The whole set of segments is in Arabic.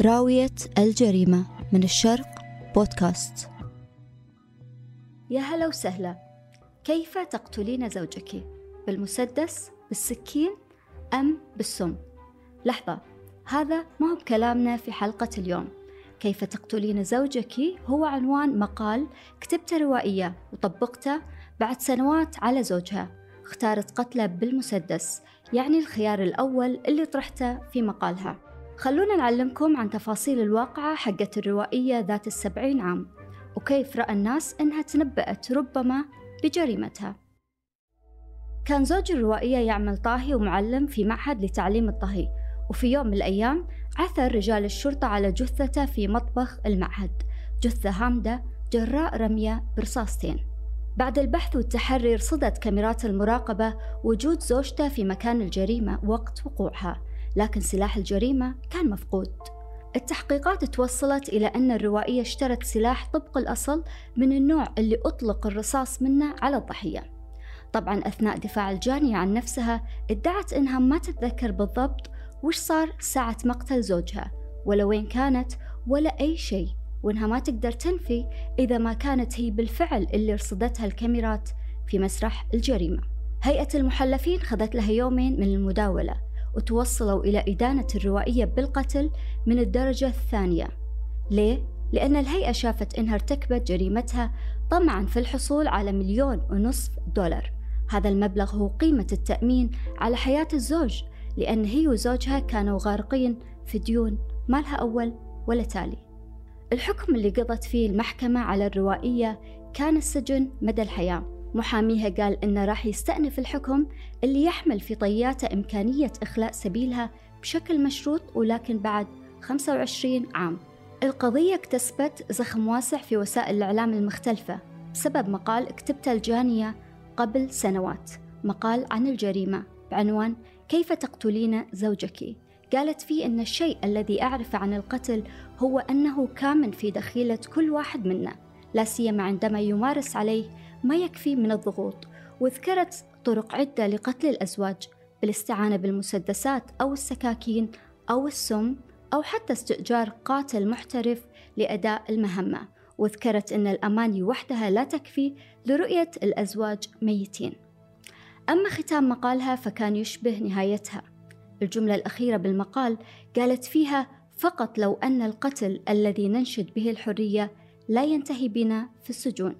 راوية الجريمة من الشرق بودكاست يا هلا وسهلا كيف تقتلين زوجك؟ بالمسدس؟ بالسكين؟ أم بالسم؟ لحظة هذا ما هو بكلامنا في حلقة اليوم كيف تقتلين زوجك هو عنوان مقال كتبته روائية وطبقته بعد سنوات على زوجها اختارت قتله بالمسدس يعني الخيار الأول اللي طرحته في مقالها خلونا نعلمكم عن تفاصيل الواقعة حقة الروائية ذات السبعين عام وكيف رأى الناس إنها تنبأت ربما بجريمتها. كان زوج الروائية يعمل طاهي ومعلم في معهد لتعليم الطهي وفي يوم من الأيام عثر رجال الشرطة على جثته في مطبخ المعهد جثة هامدة جراء رمية برصاصتين. بعد البحث والتحري رصدت كاميرات المراقبة وجود زوجته في مكان الجريمة وقت وقوعها. لكن سلاح الجريمة كان مفقود. التحقيقات توصلت إلى أن الروائية اشترت سلاح طبق الأصل من النوع اللي أطلق الرصاص منه على الضحية. طبعا أثناء دفاع الجانية عن نفسها ادعت إنها ما تتذكر بالضبط وش صار ساعة مقتل زوجها ولا وين كانت ولا أي شيء وإنها ما تقدر تنفي إذا ما كانت هي بالفعل اللي رصدتها الكاميرات في مسرح الجريمة. هيئة المحلفين خذت لها يومين من المداولة وتوصلوا إلى إدانة الروائية بالقتل من الدرجة الثانية. ليه؟ لأن الهيئة شافت إنها ارتكبت جريمتها طمعا في الحصول على مليون ونصف دولار. هذا المبلغ هو قيمة التأمين على حياة الزوج لأن هي وزوجها كانوا غارقين في ديون ما لها أول ولا تالي. الحكم اللي قضت فيه المحكمة على الروائية كان السجن مدى الحياة. محاميها قال إنه راح يستأنف الحكم اللي يحمل في طياته إمكانية إخلاء سبيلها بشكل مشروط ولكن بعد 25 عام. القضية اكتسبت زخم واسع في وسائل الإعلام المختلفة بسبب مقال كتبته الجانية قبل سنوات. مقال عن الجريمة بعنوان كيف تقتلين زوجك؟ قالت فيه أن الشيء الذي أعرفه عن القتل هو أنه كامن في دخيلة كل واحد منا. لا سيما عندما يمارس عليه ما يكفي من الضغوط. وذكرت طرق عدة لقتل الأزواج بالاستعانة بالمسدسات أو السكاكين أو السم أو حتى استئجار قاتل محترف لأداء المهمة. وذكرت أن الأماني وحدها لا تكفي لرؤية الأزواج ميتين. أما ختام مقالها فكان يشبه نهايتها. الجملة الأخيرة بالمقال قالت فيها فقط لو أن القتل الذي ننشد به الحرية لا ينتهي بنا في السجون.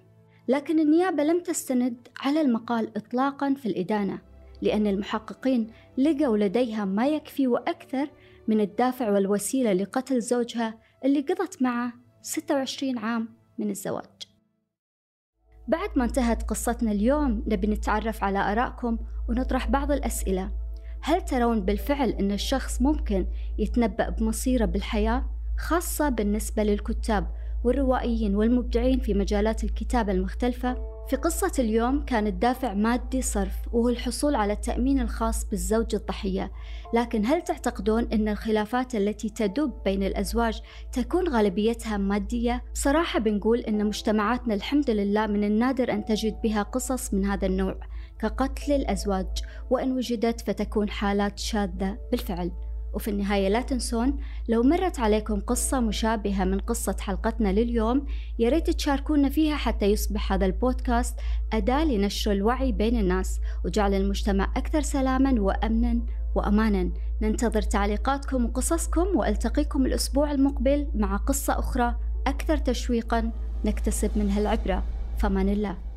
لكن النيابة لم تستند على المقال إطلاقا في الإدانة لأن المحققين لقوا لديها ما يكفي وأكثر من الدافع والوسيلة لقتل زوجها اللي قضت معه 26 عام من الزواج. بعد ما انتهت قصتنا اليوم نبي نتعرف على آرائكم ونطرح بعض الأسئلة. هل ترون بالفعل أن الشخص ممكن يتنبأ بمصيره بالحياة خاصة بالنسبة للكتاب والروائيين والمبدعين في مجالات الكتابة المختلفة. في قصة اليوم كان الدافع مادي صرف وهو الحصول على التأمين الخاص بالزوج الضحية. لكن هل تعتقدون أن الخلافات التي تدب بين الأزواج تكون غالبيتها مادية؟ بصراحة بنقول أن مجتمعاتنا الحمد لله من النادر أن تجد بها قصص من هذا النوع كقتل الأزواج وإن وجدت فتكون حالات شاذة. بالفعل. وفي النهاية لا تنسون لو مرت عليكم قصة مشابهة من قصة حلقتنا لليوم ياريت تشاركونا فيها حتى يصبح هذا البودكاست أداة لنشر الوعي بين الناس. وجعل المجتمع أكثر سلاما وأمنا وأمانا. ننتظر تعليقاتكم وقصصكم وألتقيكم الأسبوع المقبل مع قصة أخرى أكثر تشويقا نكتسب منها العبرة. فمان الله.